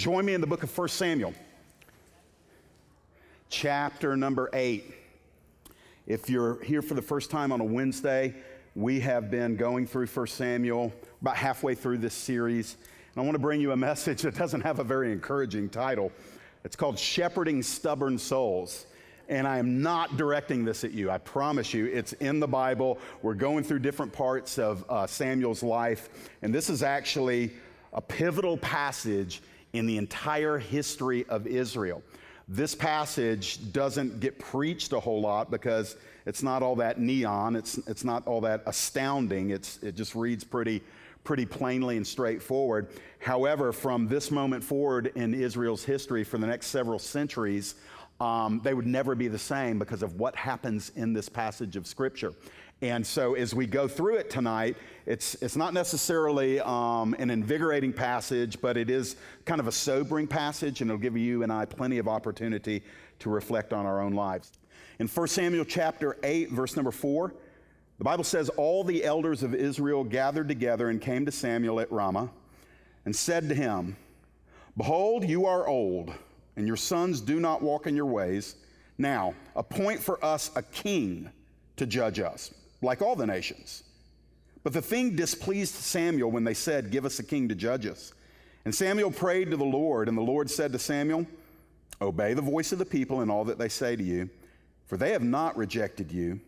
Join me in the book of 1 Samuel, chapter number 8. If you're here for the first time on a Wednesday, we have been going through 1 Samuel, about halfway through this series. And I want to bring you a message that doesn't have a very encouraging title. It's called Shepherding Stubborn Souls. And I am not directing this at you. I promise you, it's in the Bible. We're going through different parts of uh, Samuel's life. And this is actually a pivotal passage in the entire history of Israel. This passage doesn't get preached a whole lot because it's not all that neon, it's, it's not all that astounding, it's, it just reads pretty, pretty plainly and straightforward. However, from this moment forward in Israel's history, for the next several centuries, um, they would never be the same because of what happens in this passage of Scripture. And so, as we go through it tonight, it's, it's not necessarily um, an invigorating passage, but it is kind of a sobering passage, and it'll give you and I plenty of opportunity to reflect on our own lives. In 1 Samuel chapter 8, verse number 4, the Bible says, All the elders of Israel gathered together and came to Samuel at Ramah and said to him, Behold, you are old, and your sons do not walk in your ways. Now, appoint for us a king to judge us like all the nations. But the thing displeased Samuel when they said, Give us a king to judge us. And Samuel prayed to the Lord, and the Lord said to Samuel, Obey the voice of the people in all that they say to you, for they have not rejected you,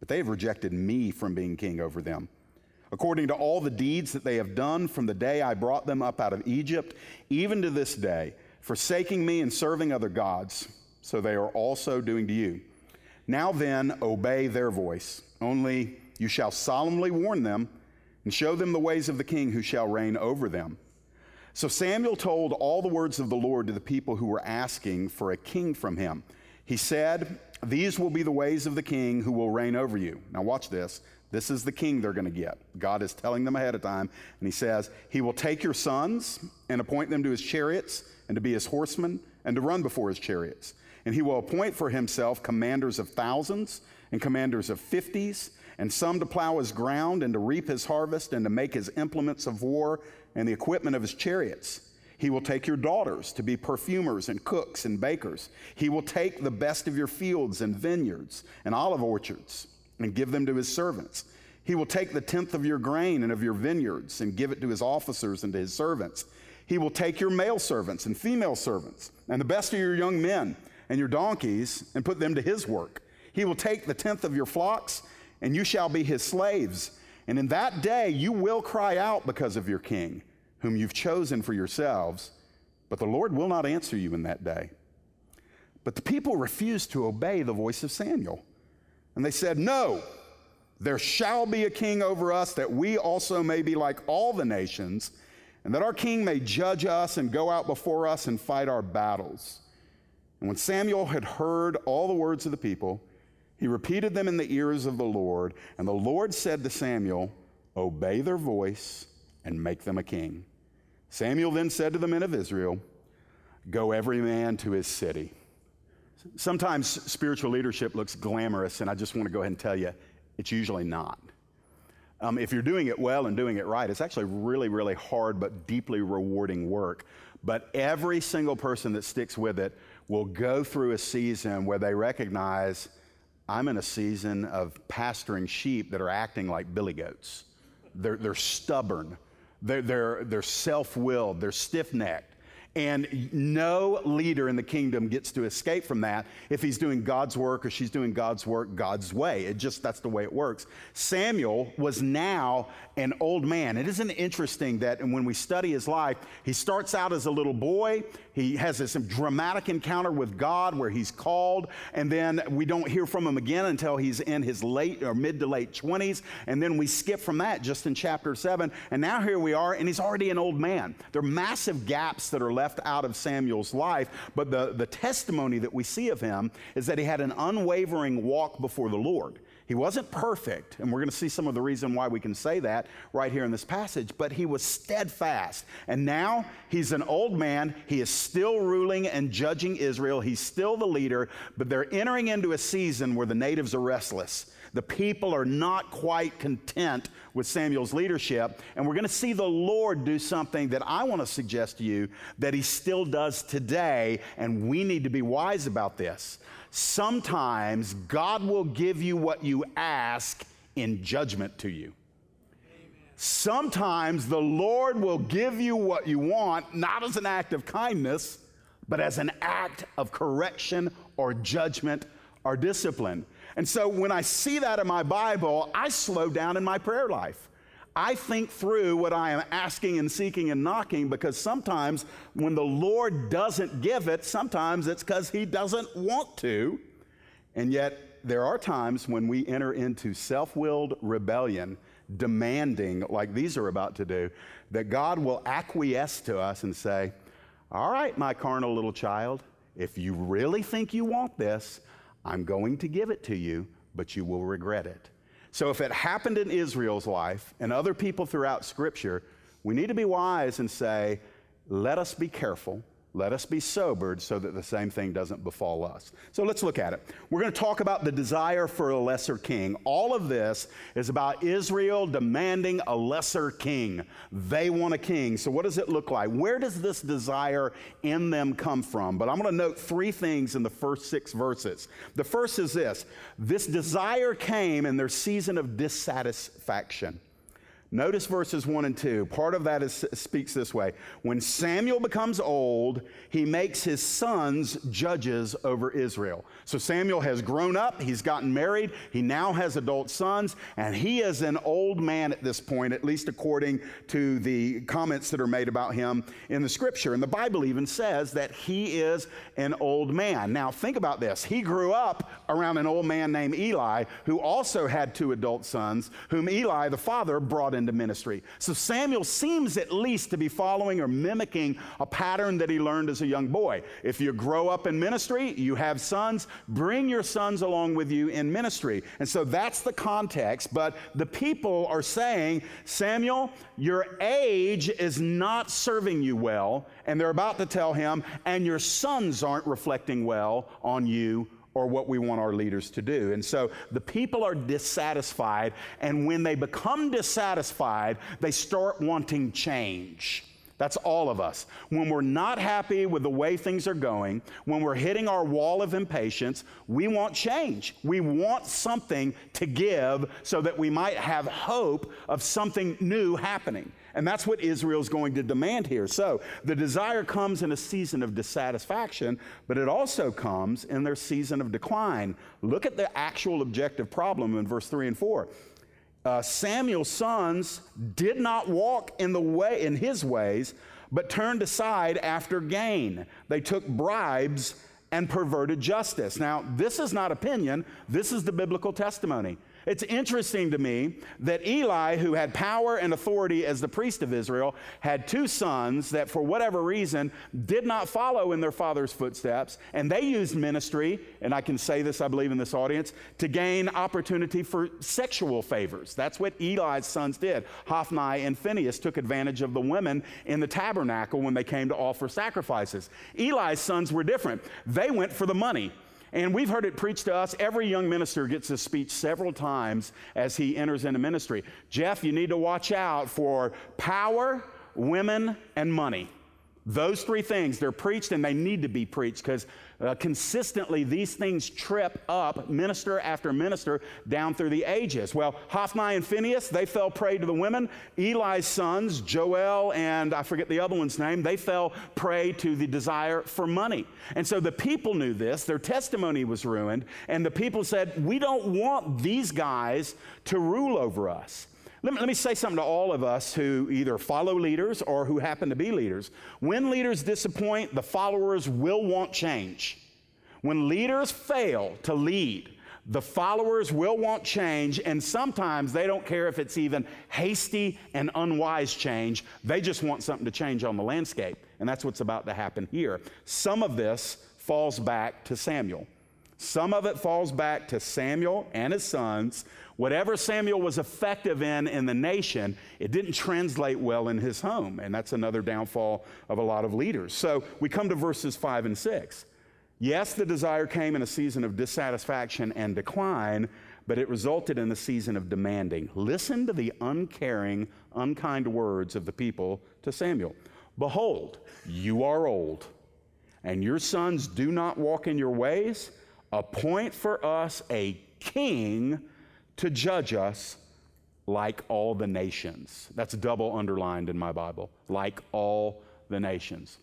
but they have rejected me from being king over them. According to all the deeds that they have done from the day I brought them up out of Egypt, even to this day, forsaking me and serving other gods, so they are also doing to you. Now then, obey their voice. Only you shall solemnly warn them and show them the ways of the king who shall reign over them. So Samuel told all the words of the Lord to the people who were asking for a king from him. He said, These will be the ways of the king who will reign over you. Now, watch this. This is the king they're going to get. God is telling them ahead of time. And he says, He will take your sons and appoint them to his chariots and to be his horsemen and to run before his chariots. And he will appoint for himself commanders of thousands and commanders of fifties, and some to plow his ground and to reap his harvest and to make his implements of war and the equipment of his chariots. He will take your daughters to be perfumers and cooks and bakers. He will take the best of your fields and vineyards and olive orchards and give them to his servants. He will take the tenth of your grain and of your vineyards and give it to his officers and to his servants. He will take your male servants and female servants and the best of your young men and your donkeys and put them to his work. He will take the tenth of your flocks, and you shall be his slaves. And in that day you will cry out because of your king, whom you've chosen for yourselves, but the Lord will not answer you in that day. But the people refused to obey the voice of Samuel. And they said, No, there shall be a king over us, that we also may be like all the nations, and that our king may judge us and go out before us and fight our battles. And when Samuel had heard all the words of the people, he repeated them in the ears of the Lord, and the Lord said to Samuel, Obey their voice and make them a king. Samuel then said to the men of Israel, Go every man to his city. Sometimes spiritual leadership looks glamorous, and I just want to go ahead and tell you, it's usually not. Um, if you're doing it well and doing it right, it's actually really, really hard but deeply rewarding work. But every single person that sticks with it will go through a season where they recognize I'm in a season of pastoring sheep that are acting like billy goats. They're, they're stubborn, they're, they're, they're self willed, they're stiff necked. And no leader in the kingdom gets to escape from that if he's doing God's work or she's doing God's work God's way. It just, that's the way it works. Samuel was now an old man. It isn't interesting that when we study his life, he starts out as a little boy. He has this dramatic encounter with God where he's called, and then we don't hear from him again until he's in his late or mid to late 20s. And then we skip from that just in chapter 7. And now here we are, and he's already an old man. There are massive gaps that are left out of Samuel's life, but the, the testimony that we see of him is that he had an unwavering walk before the Lord. He wasn't perfect, and we're going to see some of the reason why we can say that right here in this passage, but he was steadfast. And now he's an old man. He is still ruling and judging Israel. He's still the leader, but they're entering into a season where the natives are restless. The people are not quite content with Samuel's leadership. And we're going to see the Lord do something that I want to suggest to you that he still does today. And we need to be wise about this. Sometimes God will give you what you ask in judgment to you. Sometimes the Lord will give you what you want, not as an act of kindness, but as an act of correction or judgment or discipline. And so when I see that in my Bible, I slow down in my prayer life. I think through what I am asking and seeking and knocking because sometimes when the Lord doesn't give it, sometimes it's because He doesn't want to. And yet, there are times when we enter into self willed rebellion, demanding, like these are about to do, that God will acquiesce to us and say, All right, my carnal little child, if you really think you want this, I'm going to give it to you, but you will regret it. So if it happened in Israel's life and other people throughout Scripture, we need to be wise and say, let us be careful let us be sobered so that the same thing doesn't befall us. So let's look at it. We're going to talk about the desire for a lesser king. All of this is about Israel demanding a lesser king. They want a king. So, what does it look like? Where does this desire in them come from? But I'm going to note three things in the first six verses. The first is this this desire came in their season of dissatisfaction. Notice verses 1 and 2. Part of that is, speaks this way When Samuel becomes old, he makes his sons judges over Israel. So Samuel has grown up, he's gotten married, he now has adult sons, and he is an old man at this point, at least according to the comments that are made about him in the scripture. And the Bible even says that he is an old man. Now, think about this. He grew up around an old man named Eli, who also had two adult sons, whom Eli, the father, brought into ministry. So Samuel seems at least to be following or mimicking a pattern that he learned as a young boy. If you grow up in ministry, you have sons, bring your sons along with you in ministry. And so that's the context. But the people are saying, Samuel, your age is not serving you well. And they're about to tell him, and your sons aren't reflecting well on you or what we want our leaders to do. And so the people are dissatisfied, and when they become dissatisfied, they start wanting change. That's all of us. When we're not happy with the way things are going, when we're hitting our wall of impatience, we want change. We want something to give so that we might have hope of something new happening. And that's what Israel's going to demand here. So the desire comes in a season of dissatisfaction, but it also comes in their season of decline. Look at the actual objective problem in verse 3 and 4 uh, Samuel's sons did not walk in the way in his ways, but turned aside after gain. They took bribes and perverted justice. Now, this is not opinion, this is the biblical testimony. It's interesting to me that Eli, who had power and authority as the priest of Israel, had two sons that, for whatever reason, did not follow in their father's footsteps. And they used ministry, and I can say this, I believe, in this audience, to gain opportunity for sexual favors. That's what Eli's sons did. Hophni and Phinehas took advantage of the women in the tabernacle when they came to offer sacrifices. Eli's sons were different, they went for the money. And we've heard it preached to us. Every young minister gets this speech several times as he enters into ministry. Jeff, you need to watch out for power, women, and money. Those three things, they're preached and they need to be preached because uh, consistently these things trip up minister after minister down through the ages. Well, Hophni and Phinehas, they fell prey to the women. Eli's sons, Joel and I forget the other one's name, they fell prey to the desire for money. And so the people knew this, their testimony was ruined, and the people said, We don't want these guys to rule over us. Let me, let me, say something to all of us who either follow leaders or who happen to be leaders. When leaders disappoint, the followers will want change. When leaders fail to lead, the followers will want change, and sometimes they don't care if it's even hasty and unwise change. They just want something to change on the landscape. And that's what's about to happen here. Some of this falls back to Samuel. Some of it falls back to Samuel and his sons Whatever Samuel was effective in in the nation, it didn't translate well in his home. And that's another downfall of a lot of leaders. So we come to verses 5 and 6. Yes, the desire came in a season of dissatisfaction and decline, but it resulted in a season of demanding. Listen to the uncaring, unkind words of the people to Samuel Behold, you are old, and your sons do not walk in your ways. Appoint for us a king to judge us like all the nations. That's double underlined in my Bible, like all the nations.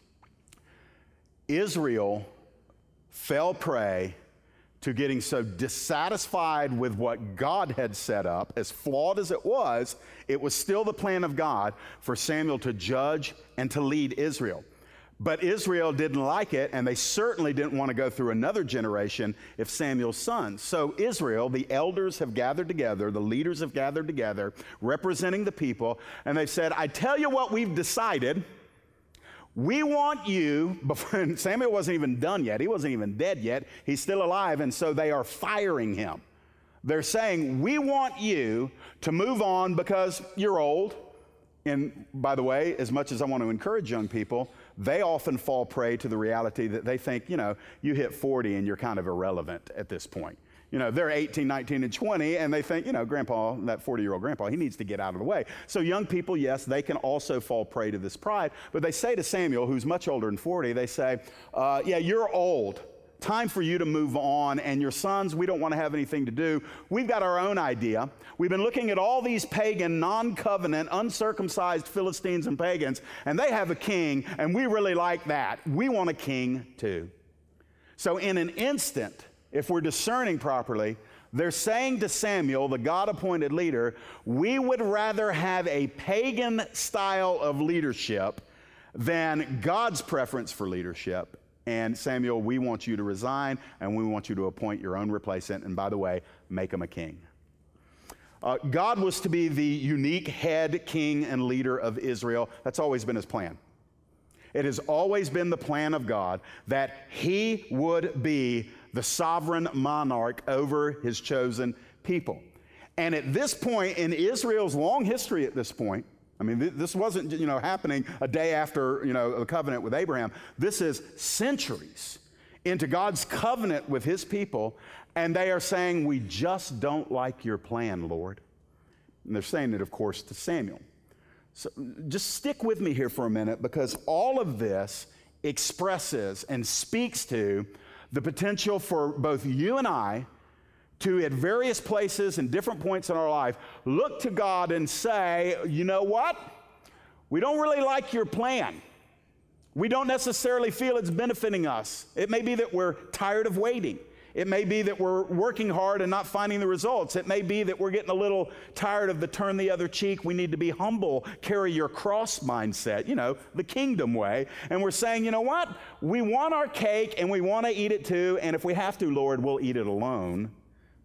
Israel fell prey to getting so dissatisfied with what God had set up, as flawed as it was, it was still the plan of God for Samuel to judge and to lead Israel. But Israel didn't like it, and they certainly didn't want to go through another generation if Samuel's son. So, Israel, the elders have gathered together, the leaders have gathered together, representing the people, and they said, I tell you what we've decided. We want you, before, Samuel wasn't even done yet, he wasn't even dead yet, he's still alive, and so they are firing him. They're saying, We want you to move on because you're old. And by the way, as much as I want to encourage young people, they often fall prey to the reality that they think, you know, you hit 40 and you're kind of irrelevant at this point. You know, they're 18, 19, and 20, and they think, you know, grandpa, that 40 year old grandpa, he needs to get out of the way. So, young people, yes, they can also fall prey to this pride. But they say to Samuel, who's much older than 40, they say, uh, yeah, you're old. Time for you to move on, and your sons, we don't want to have anything to do. We've got our own idea. We've been looking at all these pagan, non covenant, uncircumcised Philistines and pagans, and they have a king, and we really like that. We want a king too. So, in an instant, if we're discerning properly, they're saying to Samuel, the God appointed leader, we would rather have a pagan style of leadership than God's preference for leadership. And Samuel, we want you to resign and we want you to appoint your own replacement. And by the way, make him a king. Uh, God was to be the unique head king and leader of Israel. That's always been his plan. It has always been the plan of God that he would be the sovereign monarch over his chosen people. And at this point in Israel's long history, at this point, I mean, th- this wasn't you know happening a day after you know the covenant with Abraham. This is centuries into God's covenant with His people, and they are saying, "We just don't like your plan, Lord." And they're saying it, of course, to Samuel. So just stick with me here for a minute because all of this expresses and speaks to the potential for both you and I to, at various places and different points in our life, look to God and say, you know what? We don't really like your plan. We don't necessarily feel it's benefiting us. It may be that we're tired of waiting. It may be that we're working hard and not finding the results. It may be that we're getting a little tired of the turn the other cheek. We need to be humble, carry your cross mindset, you know, the kingdom way. And we're saying, you know what? We want our cake and we want to eat it too. And if we have to, Lord, we'll eat it alone.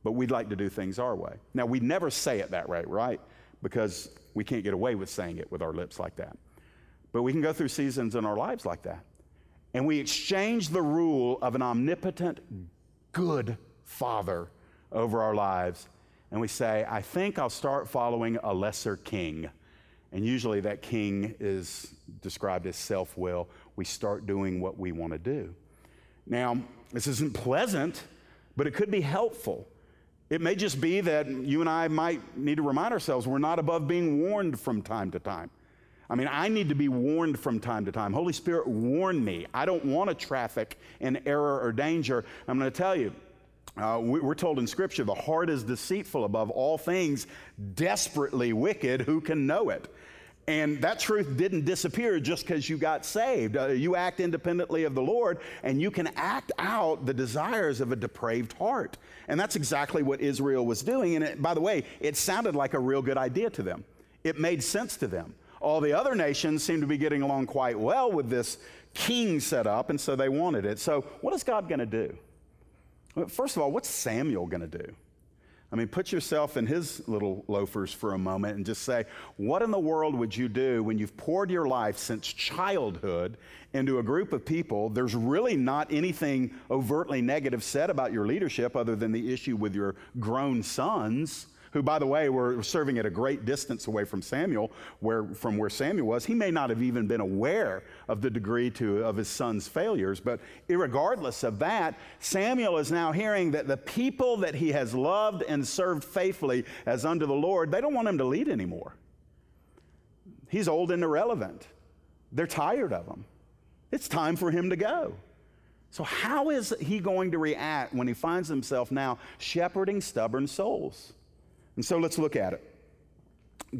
But we'd like to do things our way. Now, we never say it that way, right? Because we can't get away with saying it with our lips like that. But we can go through seasons in our lives like that. And we exchange the rule of an omnipotent good father over our lives. And we say, I think I'll start following a lesser king. And usually that king is described as self will. We start doing what we want to do. Now, this isn't pleasant, but it could be helpful. It may just be that you and I might need to remind ourselves we're not above being warned from time to time. I mean, I need to be warned from time to time. Holy Spirit, warn me. I don't want to traffic in error or danger. I'm going to tell you, uh, we're told in Scripture, the heart is deceitful above all things, desperately wicked. Who can know it? And that truth didn't disappear just because you got saved. Uh, you act independently of the Lord, and you can act out the desires of a depraved heart. And that's exactly what Israel was doing. And it, by the way, it sounded like a real good idea to them, it made sense to them. All the other nations seemed to be getting along quite well with this king set up, and so they wanted it. So, what is God going to do? First of all, what's Samuel going to do? I mean, put yourself in his little loafers for a moment and just say, what in the world would you do when you've poured your life since childhood into a group of people? There's really not anything overtly negative said about your leadership other than the issue with your grown sons who, by the way, were serving at a great distance away from Samuel, where, from where Samuel was. He may not have even been aware of the degree to, of his son's failures, but regardless of that, Samuel is now hearing that the people that he has loved and served faithfully as under the Lord, they don't want him to lead anymore. He's old and irrelevant. They're tired of him. It's time for him to go. So, how is he going to react when he finds himself now shepherding stubborn souls? And so let's look at it.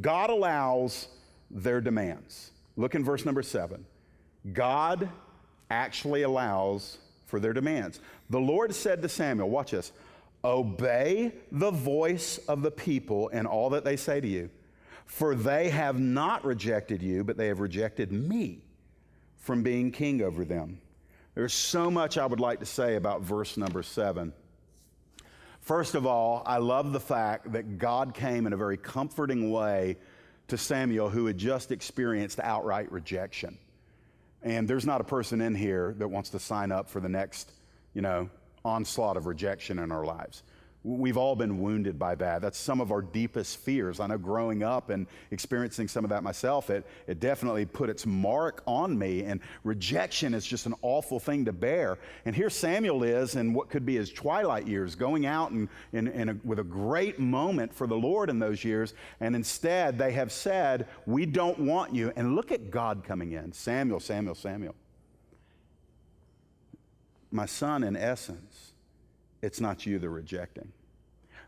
God allows their demands. Look in verse number seven. God actually allows for their demands. The Lord said to Samuel, Watch this, obey the voice of the people and all that they say to you, for they have not rejected you, but they have rejected me from being king over them. There's so much I would like to say about verse number seven. First of all, I love the fact that God came in a very comforting way to Samuel who had just experienced outright rejection. And there's not a person in here that wants to sign up for the next, you know, onslaught of rejection in our lives. We've all been wounded by that. That's some of our deepest fears. I know growing up and experiencing some of that myself, it, it definitely put its mark on me. And rejection is just an awful thing to bear. And here Samuel is in what could be his twilight years, going out and, in, in a, with a great moment for the Lord in those years. And instead, they have said, We don't want you. And look at God coming in Samuel, Samuel, Samuel. My son, in essence, it's not you they're rejecting.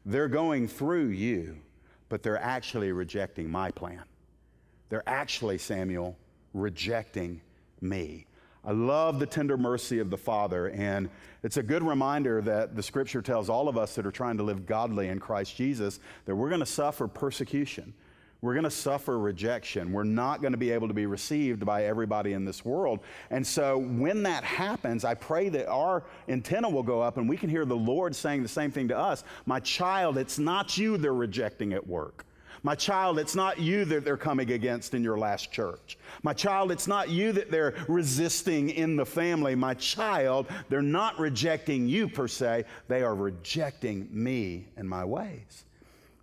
They're going through you, but they're actually rejecting my plan. They're actually, Samuel, rejecting me. I love the tender mercy of the Father, and it's a good reminder that the scripture tells all of us that are trying to live godly in Christ Jesus that we're going to suffer persecution. We're going to suffer rejection. We're not going to be able to be received by everybody in this world. And so when that happens, I pray that our antenna will go up and we can hear the Lord saying the same thing to us My child, it's not you they're rejecting at work. My child, it's not you that they're coming against in your last church. My child, it's not you that they're resisting in the family. My child, they're not rejecting you per se, they are rejecting me and my ways.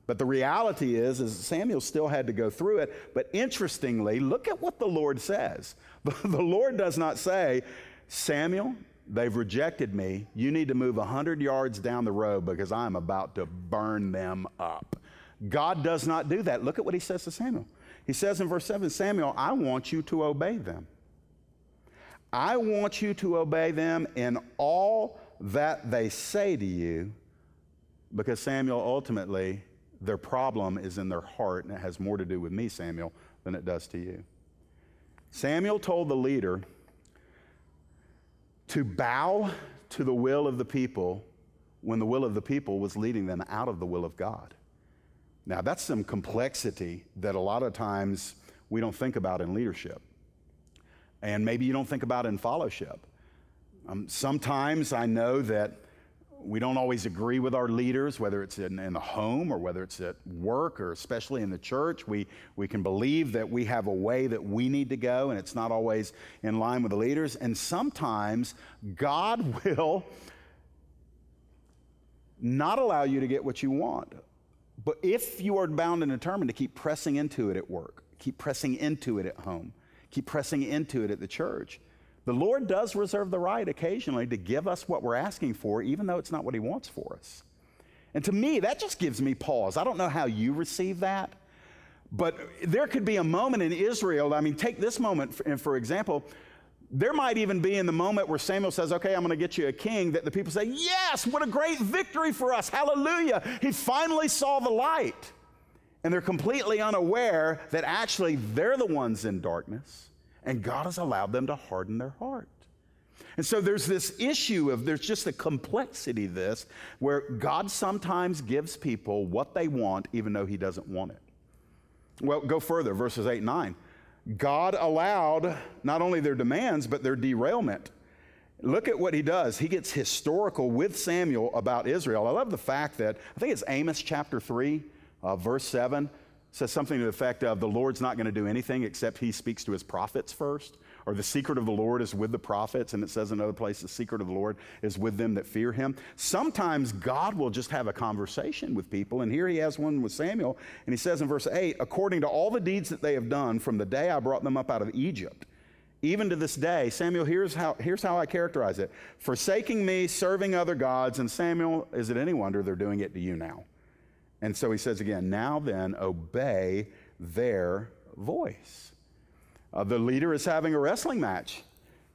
But the reality is, is Samuel still had to go through it. But interestingly, look at what the Lord says. The Lord does not say, Samuel, they've rejected me. You need to move 100 yards down the road because I'm about to burn them up. God does not do that. Look at what he says to Samuel. He says in verse 7 Samuel, I want you to obey them. I want you to obey them in all that they say to you because Samuel ultimately their problem is in their heart, and it has more to do with me, Samuel, than it does to you. Samuel told the leader to bow to the will of the people when the will of the people was leading them out of the will of God. Now, that's some complexity that a lot of times we don't think about in leadership. And maybe you don't think about in fellowship. Um, sometimes I know that we don't always agree with our leaders, whether it's in, in, the home or whether it's at work or especially in the church. We, we can believe that we have a way that we need to go, and it's not always in line with the leaders. And sometimes God will not allow you to get what you want. But if you are bound and determined to keep pressing into it at work, keep pressing into it at home, keep pressing into it at the church, the Lord does reserve the right occasionally to give us what we're asking for, even though it's not what He wants for us. And to me, that just gives me pause. I don't know how you receive that, but there could be a moment in Israel. I mean, take this moment, for, for example. There might even be in the moment where Samuel says, Okay, I'm going to get you a king, that the people say, Yes, what a great victory for us. Hallelujah. He finally saw the light. And they're completely unaware that actually they're the ones in darkness and God has allowed them to harden their heart. And so there's this issue of there's just a complexity this where God sometimes gives people what they want even though he doesn't want it. Well, go further, verses 8 and 9. God allowed not only their demands, but their derailment. Look at what he does. He gets historical with Samuel about Israel. I love the fact that, I think it's Amos chapter 3, uh, verse 7 says something to the effect of the Lord's not going to do anything except he speaks to his prophets first, or the secret of the Lord is with the prophets, and it says in another place, the secret of the Lord is with them that fear him. Sometimes God will just have a conversation with people, and here he has one with Samuel, and he says in verse 8, according to all the deeds that they have done from the day I brought them up out of Egypt, even to this day, Samuel, here's how, here's how I characterize it forsaking me, serving other gods, and Samuel, is it any wonder they're doing it to you now? And so he says again, now then, obey their voice. Uh, the leader is having a wrestling match.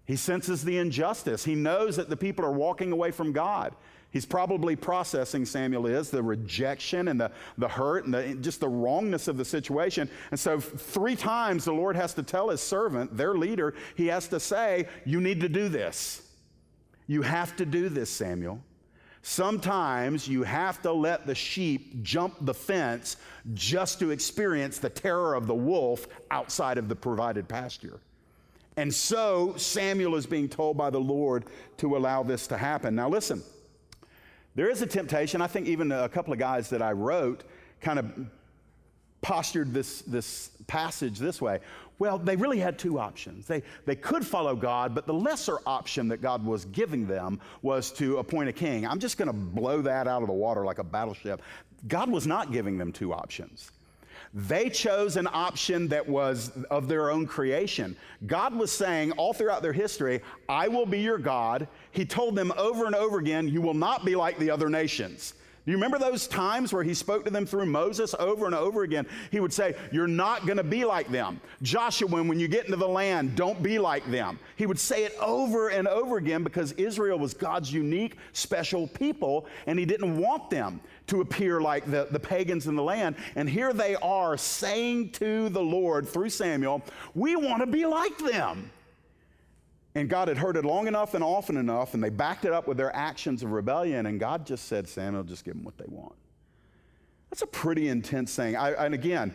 He senses the injustice. He knows that the people are walking away from God. He's probably processing, Samuel is, the rejection and the, the hurt and the, just the wrongness of the situation. And so, three times the Lord has to tell his servant, their leader, he has to say, You need to do this. You have to do this, Samuel. Sometimes you have to let the sheep jump the fence just to experience the terror of the wolf outside of the provided pasture. And so Samuel is being told by the Lord to allow this to happen. Now, listen, there is a temptation. I think even a couple of guys that I wrote kind of postured this, this passage this way. Well, they really had two options. They, they could follow God, but the lesser option that God was giving them was to appoint a king. I'm just going to blow that out of the water like a battleship. God was not giving them two options. They chose an option that was of their own creation. God was saying all throughout their history, I will be your God. He told them over and over again, You will not be like the other nations. Do you remember those times where he spoke to them through Moses over and over again? He would say, You're not going to be like them. Joshua, when you get into the land, don't be like them. He would say it over and over again because Israel was God's unique, special people, and he didn't want them to appear like the, the pagans in the land. And here they are saying to the Lord through Samuel, We want to be like them. And God had heard it long enough and often enough, and they backed it up with their actions of rebellion. And God just said, Samuel, just give them what they want. That's a pretty intense thing. I, and again,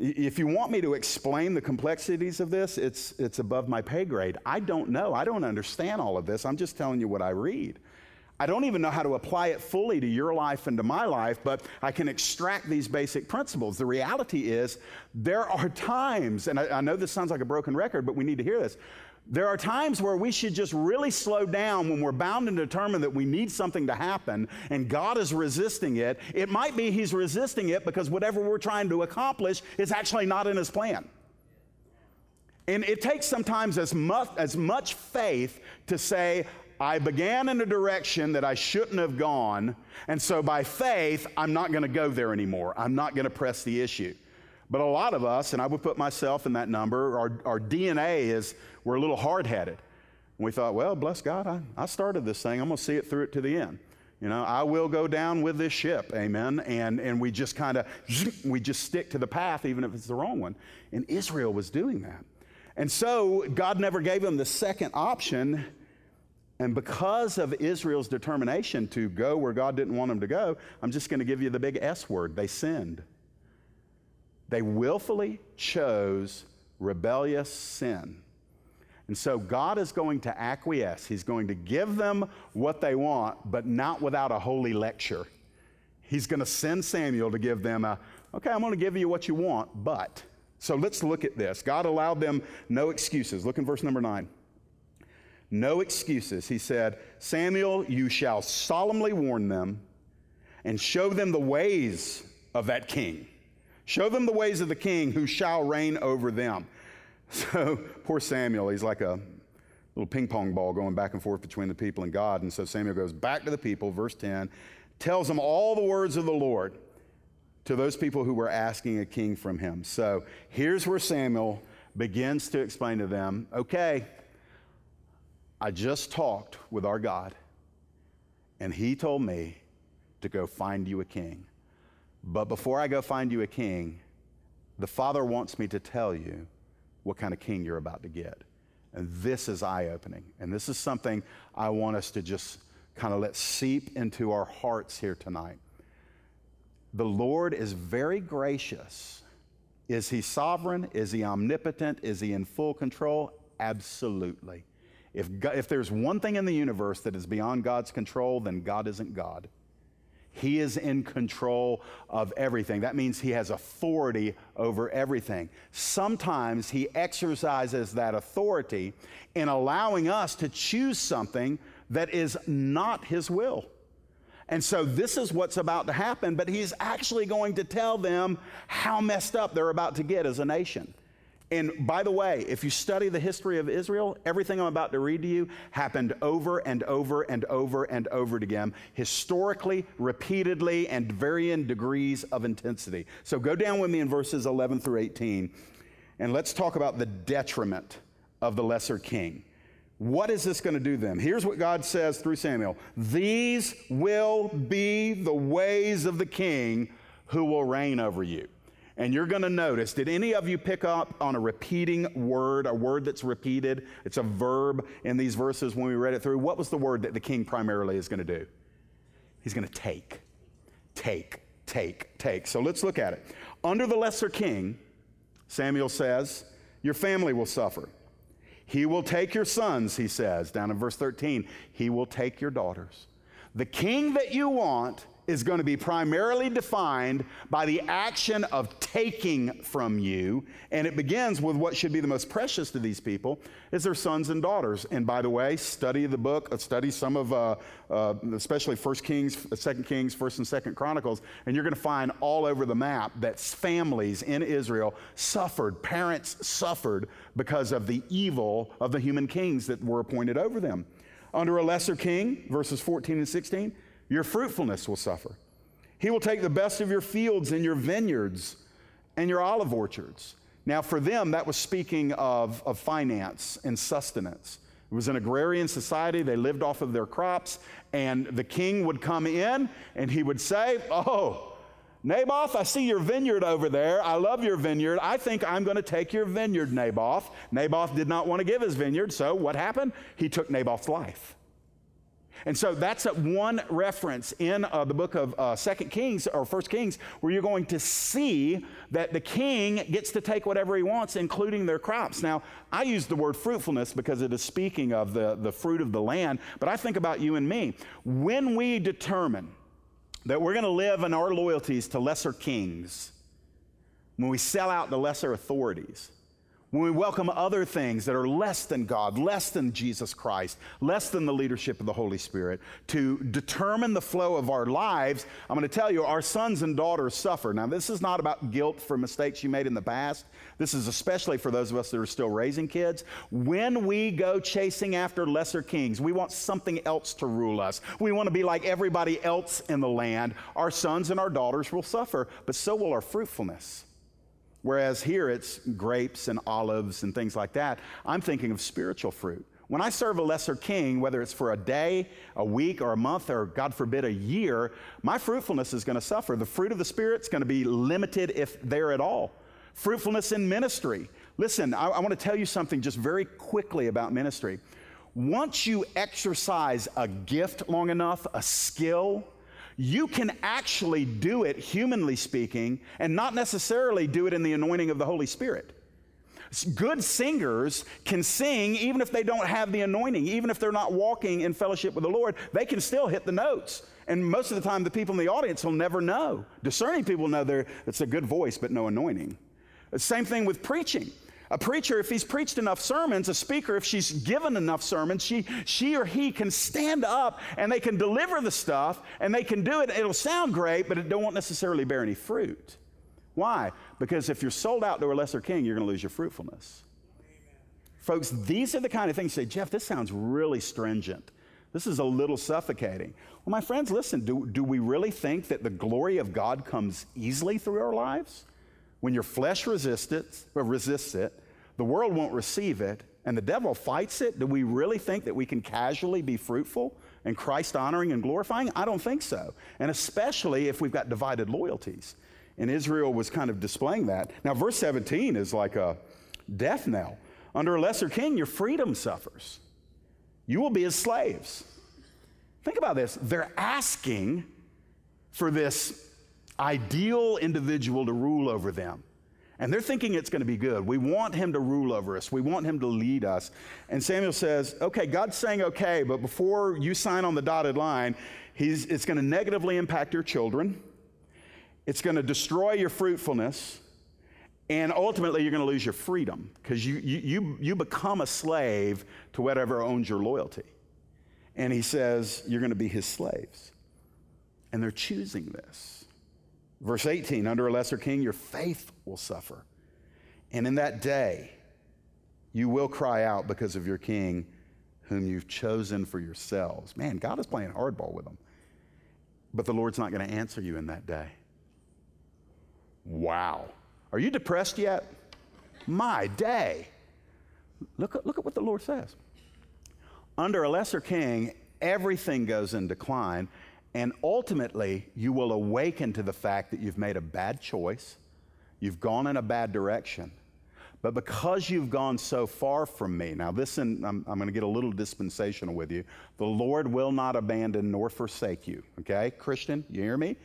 if you want me to explain the complexities of this, it's, it's above my pay grade. I don't know. I don't understand all of this. I'm just telling you what I read. I don't even know how to apply it fully to your life and to my life, but I can extract these basic principles. The reality is, there are times, and I, I know this sounds like a broken record, but we need to hear this. There are times where we should just really slow down when we're bound and determined that we need something to happen and God is resisting it. It might be He's resisting it because whatever we're trying to accomplish is actually not in His plan. And it takes sometimes as much, as much faith to say, I began in a direction that I shouldn't have gone, and so by faith, I'm not going to go there anymore. I'm not going to press the issue. But a lot of us, and I would put myself in that number, our, our DNA is we're a little hard headed. We thought, well, bless God, I, I started this thing. I'm going to see it through it to the end. You know, I will go down with this ship, amen. And, and we just kind of, we just stick to the path, even if it's the wrong one. And Israel was doing that. And so God never gave them the second option. And because of Israel's determination to go where God didn't want them to go, I'm just going to give you the big S word they sinned. They willfully chose rebellious sin. And so God is going to acquiesce. He's going to give them what they want, but not without a holy lecture. He's going to send Samuel to give them a, okay, I'm going to give you what you want, but. So let's look at this. God allowed them no excuses. Look in verse number nine. No excuses. He said, Samuel, you shall solemnly warn them and show them the ways of that king Show them the ways of the king who shall reign over them. So poor Samuel, he's like a little ping pong ball going back and forth between the people and God. And so Samuel goes back to the people, verse 10, tells them all the words of the Lord to those people who were asking a king from him. So here's where Samuel begins to explain to them okay, I just talked with our God, and he told me to go find you a king. But before I go find you a king, the Father wants me to tell you what kind of king you're about to get. And this is eye opening. And this is something I want us to just kind of let seep into our hearts here tonight. The Lord is very gracious. Is he sovereign? Is he omnipotent? Is he in full control? Absolutely. If, God, if there's one thing in the universe that is beyond God's control, then God isn't God. He is in control of everything. That means he has authority over everything. Sometimes he exercises that authority in allowing us to choose something that is not his will. And so this is what's about to happen, but he's actually going to tell them how messed up they're about to get as a nation. And by the way, if you study the history of Israel, everything I'm about to read to you happened over and over and over and over again, historically, repeatedly, and varying degrees of intensity. So go down with me in verses 11 through 18, and let's talk about the detriment of the lesser king. What is this going to do them? Here's what God says through Samuel These will be the ways of the king who will reign over you. And you're going to notice, did any of you pick up on a repeating word, a word that's repeated? It's a verb in these verses when we read it through. What was the word that the king primarily is going to do? He's going to take, take, take, take. So let's look at it. Under the lesser king, Samuel says, your family will suffer. He will take your sons, he says, down in verse 13. He will take your daughters. The king that you want is going to be primarily defined by the action of taking from you. And it begins with what should be the most precious to these people is their sons and daughters. And by the way study the book uh, study some of uh, uh, especially first kings uh, second kings first and second chronicles and you're going to find all over the map that families in israel suffered parents suffered because of the evil of the human kings that were appointed over them. Under a lesser king verses 14 and 16 your fruitfulness will suffer. He will take the best of your fields and your vineyards and your olive orchards. Now, for them, that was speaking of, of finance and sustenance. It was an agrarian society. They lived off of their crops. And the king would come in and he would say, Oh, Naboth, I see your vineyard over there. I love your vineyard. I think I'm going to take your vineyard, Naboth. Naboth did not want to give his vineyard. So what happened? He took Naboth's life. And so that's one reference in uh, the book of uh, Second Kings or First Kings where you're going to see that the king gets to take whatever he wants, including their crops. Now, I use the word fruitfulness because it is speaking of the, the fruit of the land, but I think about you and me. When we determine that we're going to live in our loyalties to lesser kings, when we sell out to lesser authorities, when we welcome other things that are less than God, less than Jesus Christ, less than the leadership of the Holy Spirit, to determine the flow of our lives, I'm going to tell you, our sons and daughters suffer. Now, this is not about guilt for mistakes you made in the past. This is especially for those of us that are still raising kids. When we go chasing after lesser kings, we want something else to rule us. We want to be like everybody else in the land. Our sons and our daughters will suffer, but so will our fruitfulness. Whereas here it's grapes and olives and things like that. I'm thinking of spiritual fruit. When I serve a lesser king, whether it's for a day, a week, or a month, or God forbid, a year, my fruitfulness is going to suffer. The fruit of the Spirit's going to be limited, if there at all. Fruitfulness in ministry. Listen, I, I want to tell you something just very quickly about ministry. Once you exercise a gift long enough, a skill, you can actually do it, humanly speaking, and not necessarily do it in the anointing of the Holy Spirit. Good singers can sing even if they don't have the anointing, even if they're not walking in fellowship with the Lord, they can still hit the notes. And most of the time, the people in the audience will never know. Discerning people know it's a good voice, but no anointing. Same thing with preaching. A preacher, if he's preached enough sermons, a speaker, if she's given enough sermons, she, she or he can stand up and they can deliver the stuff and they can do it. It'll sound great, but it don't necessarily bear any fruit. Why? Because if you're sold out to a lesser king, you're going to lose your fruitfulness. Amen. Folks, these are the kind of things you say, Jeff, this sounds really stringent. This is a little suffocating. Well, my friends, listen, do, do we really think that the glory of God comes easily through our lives? When your flesh resists it, resists it the world won't receive it, and the devil fights it, do we really think that we can casually be fruitful and Christ honoring and glorifying? I don't think so. And especially if we've got divided loyalties. And Israel was kind of displaying that. Now, verse 17 is like a death knell. Under a lesser king, your freedom suffers. You will be his slaves. Think about this. They're asking for this ideal individual to rule over them. And they're thinking it's going to be good. We want him to rule over us, we want him to lead us. And Samuel says, Okay, God's saying okay, but before you sign on the dotted line, it's going to negatively impact your children. It's going to destroy your fruitfulness. And ultimately, you're going to lose your freedom because you, you, you, you become a slave to whatever owns your loyalty. And he says, You're going to be his slaves. And they're choosing this. Verse 18 Under a lesser king, your faith will suffer. And in that day, you will cry out because of your king, whom you've chosen for yourselves. Man, God is playing hardball with them. But the Lord's not going to answer you in that day. Wow. Are you depressed yet? My day. Look, look at what the Lord says. Under a lesser king, everything goes in decline, and ultimately, you will awaken to the fact that you've made a bad choice, you've gone in a bad direction. But because you've gone so far from me, now listen, I'm, I'm going to get a little dispensational with you. The Lord will not abandon nor forsake you. Okay, Christian, you hear me?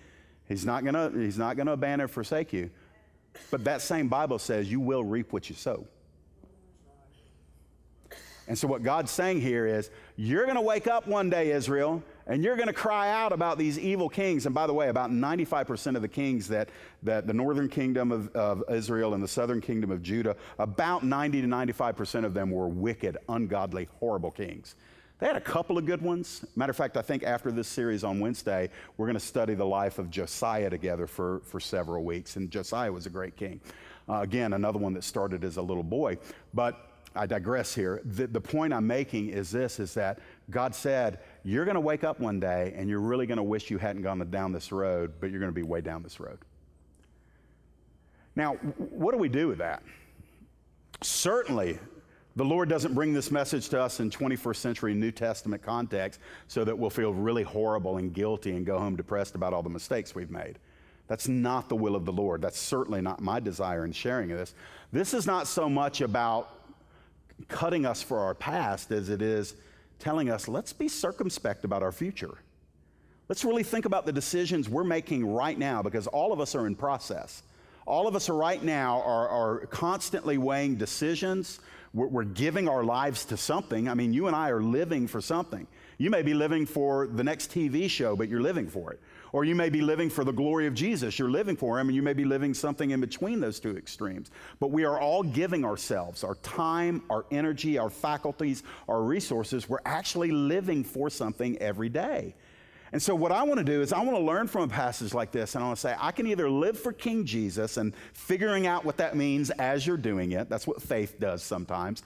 He's not going to he's not going to abandon or forsake you. But that same Bible says you will reap what you sow. And so, what God's saying here is, you're going to wake up one day, Israel, and you're going to cry out about these evil kings. And by the way, about 95% of the kings that, that the northern kingdom of, of Israel and the southern kingdom of Judah, about 90 to 95% of them were wicked, ungodly, horrible kings. They had a couple of good ones. Matter of fact, I think after this series on Wednesday, we're going to study the life of Josiah together for, for several weeks. And Josiah was a great king. Uh, again, another one that started as a little boy. But I digress here. The, the point I'm making is this is that God said, You're going to wake up one day and you're really going to wish you hadn't gone down this road, but you're going to be way down this road. Now, what do we do with that? Certainly, the Lord doesn't bring this message to us in 21st century New Testament context so that we'll feel really horrible and guilty and go home depressed about all the mistakes we've made. That's not the will of the Lord. That's certainly not my desire in sharing this. This is not so much about cutting us for our past as it is telling us, let's be circumspect about our future. Let's really think about the decisions we're making right now because all of us are in process. All of us right now are, are constantly weighing decisions we're, we're giving our lives to something. I mean, you and I are living for something. You may be living for the next TV show, but you're living for it. Or you may be living for the glory of Jesus. You're living for Him, and you may be living something in between those two extremes. But we are all giving ourselves, our time, our energy, our faculties, our resources. We're actually living for something every day. And so, what I want to do is, I want to learn from a passage like this, and I want to say, I can either live for King Jesus and figuring out what that means as you're doing it. That's what faith does sometimes.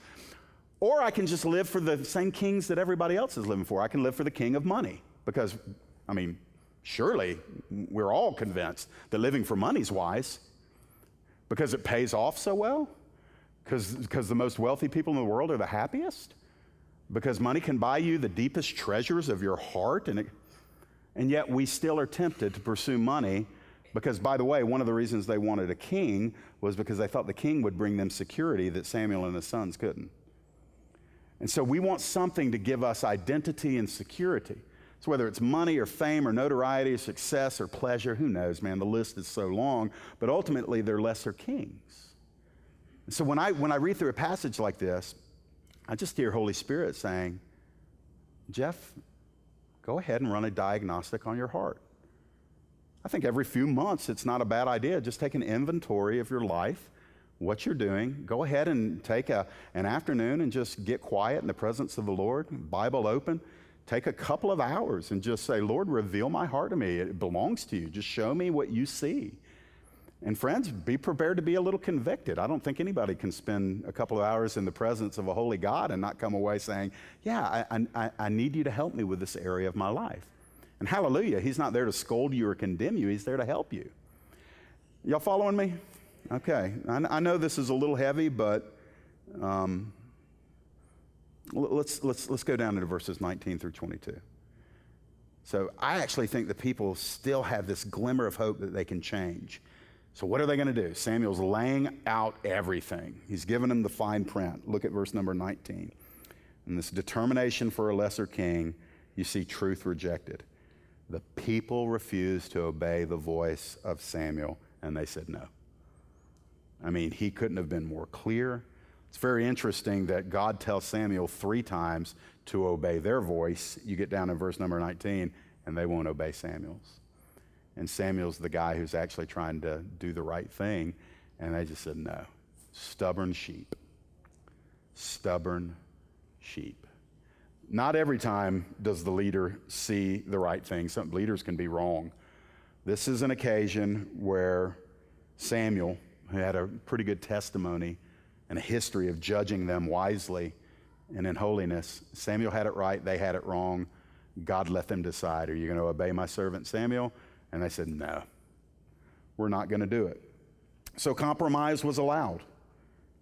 Or I can just live for the same kings that everybody else is living for. I can live for the king of money. Because, I mean, surely we're all convinced that living for money is wise because it pays off so well, because the most wealthy people in the world are the happiest, because money can buy you the deepest treasures of your heart and it and yet we still are tempted to pursue money because, by the way, one of the reasons they wanted a king was because they thought the king would bring them security that Samuel and his sons couldn't. And so we want something to give us identity and security. So whether it's money or fame or notoriety or success or pleasure, who knows, man, the list is so long, but ultimately they're lesser kings. So when I, when I read through a passage like this, I just hear Holy Spirit saying, Jeff, go ahead and run a diagnostic on your heart. I think every few months it's not a bad idea. Just take an inventory of your life, what you're doing. Go ahead and take a, an afternoon and just get quiet in the presence of the Lord, Bible open. Take a couple of hours and just say, Lord, reveal my heart to me. It belongs to you. Just show me what you see. And friends, be prepared to be a little convicted. I don't think anybody can spend a couple of hours in the presence of a holy God and not come away saying, Yeah, I, I, I need you to help me with this area of my life. And hallelujah, He's not there to scold you or condemn you, He's there to help you. Y'all following me? Okay. I, I know this is a little heavy, but um, let's, let's, let's go down to verses 19 through 22. So I actually think the people still have this glimmer of hope that they can change. So, what are they going to do? Samuel's laying out everything. He's giving them the fine print. Look at verse number 19. In this determination for a lesser king, you see truth rejected. The people refused to obey the voice of Samuel, and they said no. I mean, he couldn't have been more clear. It's very interesting that God tells Samuel three times to obey their voice. You get down in verse number 19, and they won't obey Samuel's. And Samuel's the guy who's actually trying to do the right thing, and they just said, no. Stubborn sheep. Stubborn sheep. Not every time does the leader see the right thing. Some leaders can be wrong. This is an occasion where Samuel, who had a pretty good testimony and a history of judging them wisely and in holiness, Samuel had it right, they had it wrong. God let them decide Are you going to obey my servant Samuel? And they said, No, we're not going to do it. So compromise was allowed.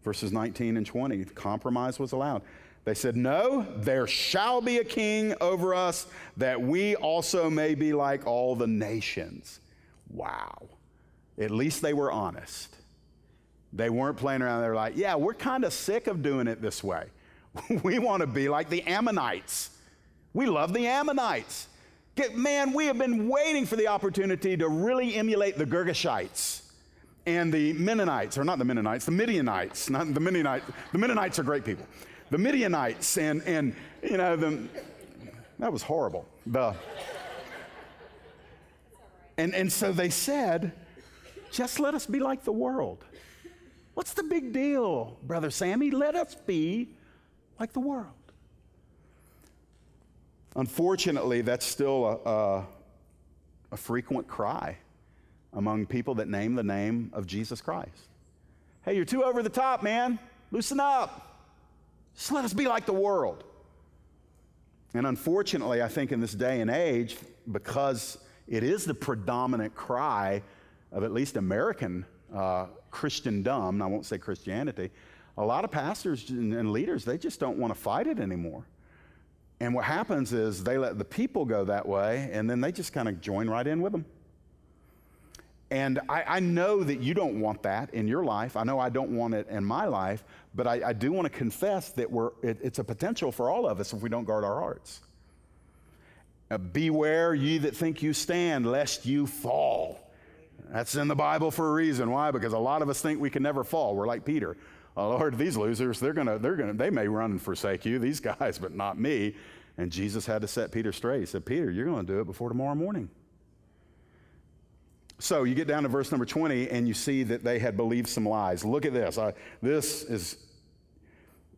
Verses 19 and 20, compromise was allowed. They said, No, there shall be a king over us that we also may be like all the nations. Wow. At least they were honest. They weren't playing around. They're like, Yeah, we're kind of sick of doing it this way. we want to be like the Ammonites. We love the Ammonites. Get, man, we have been waiting for the opportunity to really emulate the Girgashites and the Mennonites, or not the Mennonites, the Midianites. Not the Midianites. The Mennonites are great people the Midianites and, and you know, the, that was horrible. The, and, and so they said, just let us be like the world. What's the big deal, Brother Sammy? Let us be like the world. Unfortunately, that's still a, a, a frequent cry among people that name the name of Jesus Christ. Hey, you're too over the top, man. Loosen up. Just let us be like the world. And unfortunately, I think in this day and age, because it is the predominant cry of at least American uh, Christendom, and I won't say Christianity, a lot of pastors and leaders, they just don't want to fight it anymore. And what happens is they let the people go that way, and then they just kind of join right in with them. And I, I, know that you don't want that in your life. I know I don't want it in my life, but I, I do want to confess that we're, it, it's a potential for all of us if we don't guard our hearts. Uh, Beware ye that think you stand, lest you fall. That's in the Bible for a reason. Why? Because a lot of us think we can never fall. We're like Peter. Oh, Lord, these losers, they're gonna, they're gonna, they may run and forsake you, these guys, but not me. And Jesus had to set Peter straight. He said, Peter, you're to do it before tomorrow morning. So you get down to verse number 20 and you see that they had believed some lies. Look at this. This, is,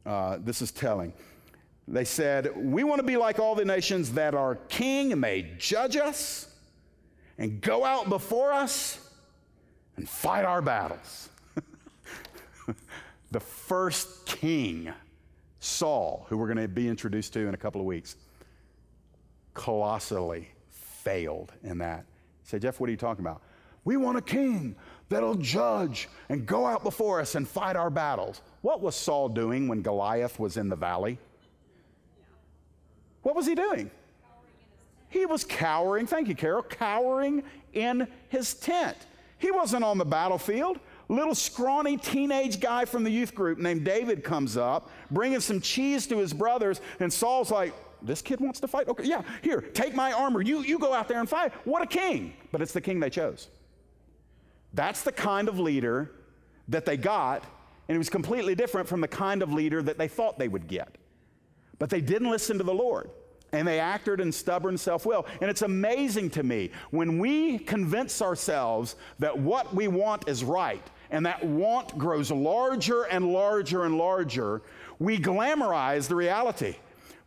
uh, this is telling. They said, We want to be like all the nations that our king may judge us and go out before us and fight our battles. the first king, Saul, who we're going to be introduced to in a couple of weeks, colossally failed in that. Say, Jeff, what are you talking about? We want a king that'll judge and go out before us and fight our battles. What was Saul doing when Goliath was in the valley? What was he doing? He was cowering, thank you, Carol, cowering in his tent. He wasn't on the battlefield. Little scrawny teenage guy from the youth group named David comes up, bringing some cheese to his brothers, and Saul's like, This kid wants to fight? Okay, yeah, here, take my armor. You, you go out there and fight. What a king! But it's the king they chose. That's the kind of leader that they got, and it was completely different from the kind of leader that they thought they would get. But they didn't listen to the Lord, and they acted in stubborn self will. And it's amazing to me when we convince ourselves that what we want is right, and that want grows larger and larger and larger, we glamorize the reality.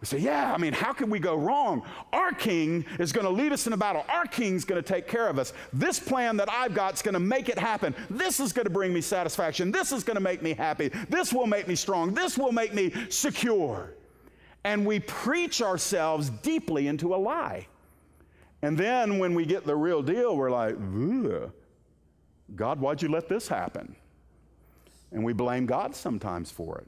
We say, yeah, I mean, how can we go wrong? Our king is going to lead us in a battle. Our king's going to take care of us. This plan that I've got is going to make it happen. This is going to bring me satisfaction. This is going to make me happy. This will make me strong. This will make me secure. And we preach ourselves deeply into a lie. And then when we get the real deal, we're like, God, why'd you let this happen? And we blame God sometimes for it.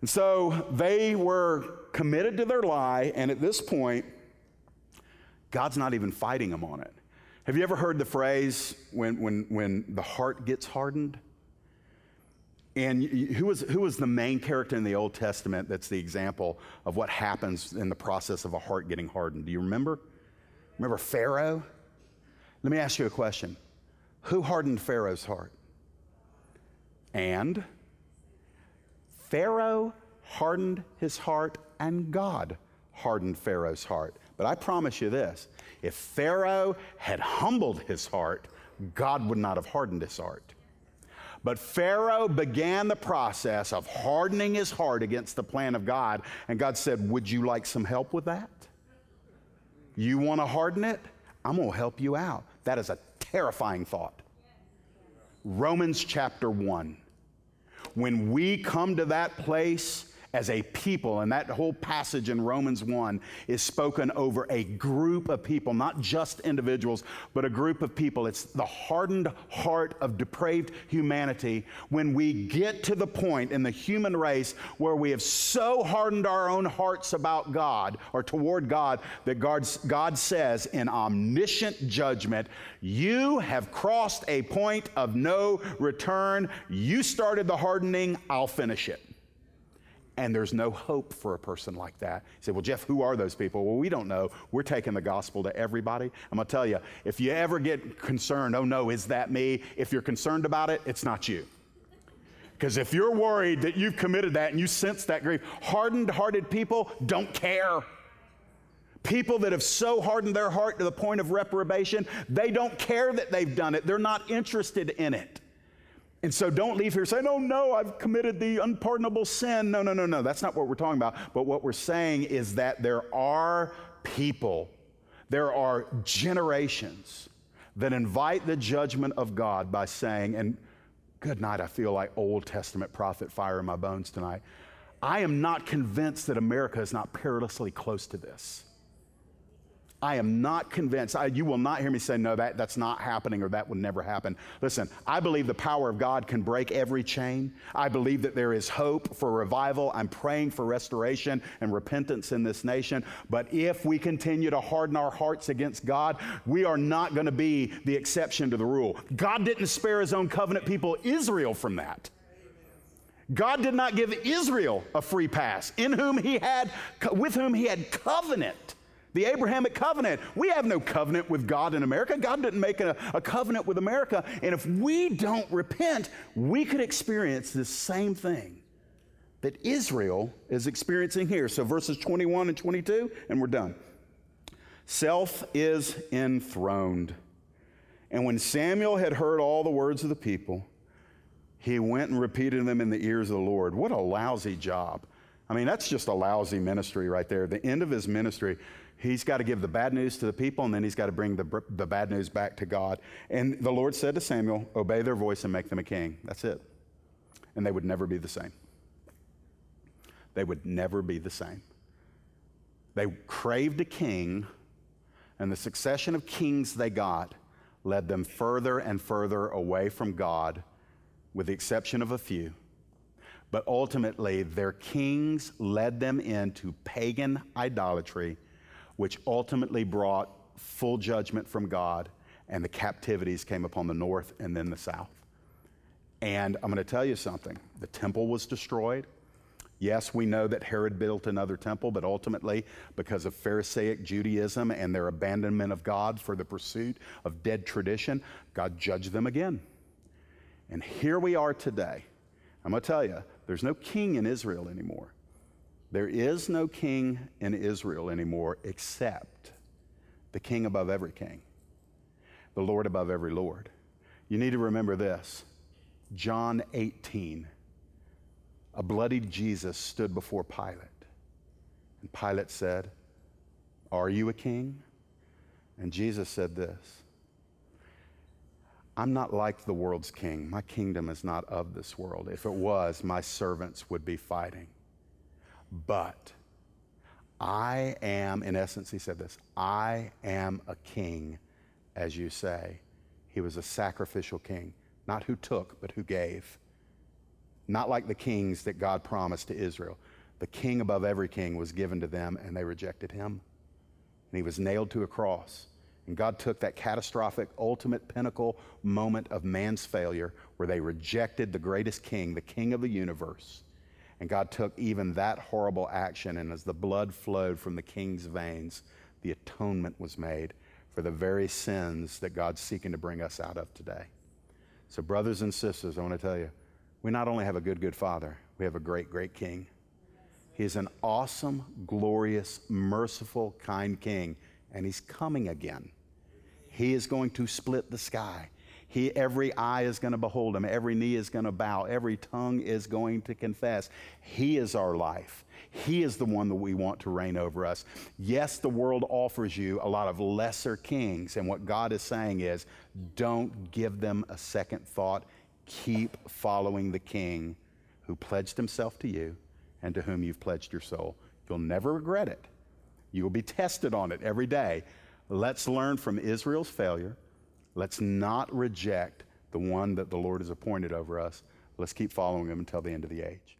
And so they were committed to their lie, and at this point, God's not even fighting them on it. Have you ever heard the phrase when, when, when the heart gets hardened? And who was, the main character in the Old Testament that's the example of what happens in the process of a heart getting hardened? Do you remember? Remember Pharaoh? Let me ask you a question Who hardened Pharaoh's heart? And Pharaoh hardened his heart, and God hardened Pharaoh's heart But I promise you this if Pharaoh had humbled his heart, God would not have hardened his heart. But Pharaoh began the process of hardening his heart against the plan of God. And God said, Would you like some help with that? You want to harden it? I'm going to help you out. That is a terrifying thought. Romans chapter 1. When we come to that place as a people, and that whole passage in Romans 1 is spoken over a group of people, not just individuals, but a group of people. It's the hardened heart of depraved humanity. When we get to the point in the human race where we have so hardened our own hearts about God or toward God that God says in omniscient judgment, You have crossed a point of no return. You started the hardening, I'll finish it. And there's no hope for a person like that. You say, well, Jeff, who are those people? Well, we don't know. We're taking the gospel to everybody. I'm going to tell you, if you ever get concerned, oh no, is that me? If you're concerned about it, it's not you. Because if you're worried that you've committed that and you sense that grief, hardened hearted people don't care. People that have so hardened their heart to the point of reprobation, they don't care that they've done it. They're not interested in it. And so don't leave here saying, oh no, I've committed the unpardonable sin. No, no, no, no. That's not what we're talking about. But what we're saying is that there are people, there are generations that invite the judgment of God by saying, and good night, I feel like Old Testament prophet fire in my bones tonight. I am not convinced that America is not perilously close to this. I am not convinced. I, you will not hear me say, no, that, that's not happening or that will never happen. Listen, I believe the power of God can break every chain. I believe that there is hope for revival. I'm praying for restoration and repentance in this nation. But if we continue to harden our hearts against God, we are not going to be the exception to the rule. God didn't spare his own covenant people, Israel, from that. God did not give Israel a free pass, in whom he had, with whom he had covenant the Abrahamic covenant. We have no covenant with God in America. God didn't make a, a, covenant with America. And if we don't repent, we could experience the same thing that Israel is experiencing here. So, verses 21 and 22, and we're done. Self is enthroned. And when Samuel had heard all the words of the people, he went and repeated them in the ears of the Lord. What a lousy job. I mean, that's just a lousy ministry right there. The end of his ministry He's got to give the bad news to the people, and then he's got to bring the, the bad news back to God. And the Lord said to Samuel, Obey their voice and make them a king. That's it. And they would never be the same. They would never be the same. They craved a king, and the succession of kings they got led them further and further away from God, with the exception of a few. But ultimately, their kings led them into pagan idolatry which ultimately brought full judgment from God, and the captivities came upon the north and then the south. And I'm going to tell you something the temple was destroyed. Yes, we know that Herod built another temple, but ultimately, because of Pharisaic Judaism and their abandonment of God for the pursuit of dead tradition, God judged them again. And here we are today. I'm going to tell you, there's no king in Israel anymore. There is no king in Israel anymore except the king above every king, the Lord above every Lord. You need to remember this John 18. A bloodied Jesus stood before Pilate. And Pilate said, Are you a king? And Jesus said this I'm not like the world's king. My kingdom is not of this world. If it was, my servants would be fighting. But I am, in essence, he said this I am a king, as you say. He was a sacrificial king, not who took, but who gave. Not like the kings that God promised to Israel. The king above every king was given to them, and they rejected him. And he was nailed to a cross. And God took that catastrophic, ultimate pinnacle moment of man's failure where they rejected the greatest king, the king of the universe, and God took even that horrible action, and as the blood flowed from the king's veins, the atonement was made for the very sins that God's seeking to bring us out of today. So, brothers and sisters, I want to tell you, we not only have a good, good father, we have a great, great king. He is an awesome, glorious, merciful, kind king, and he's coming again. He is going to split the sky. He, every eye is going to behold him, every knee is going to bow, every tongue is going to confess. He is our life. He is the one that we want to reign over us. Yes, the world offers you a lot of lesser kings, and what God is saying is don't give them a second thought. Keep following the king who pledged himself to you and to whom you've pledged your soul. You'll never regret it. You will be tested on it every day. Let's learn from Israel's failure. Let's not reject the one that the Lord has appointed over us. Let's keep following him until the end of the age.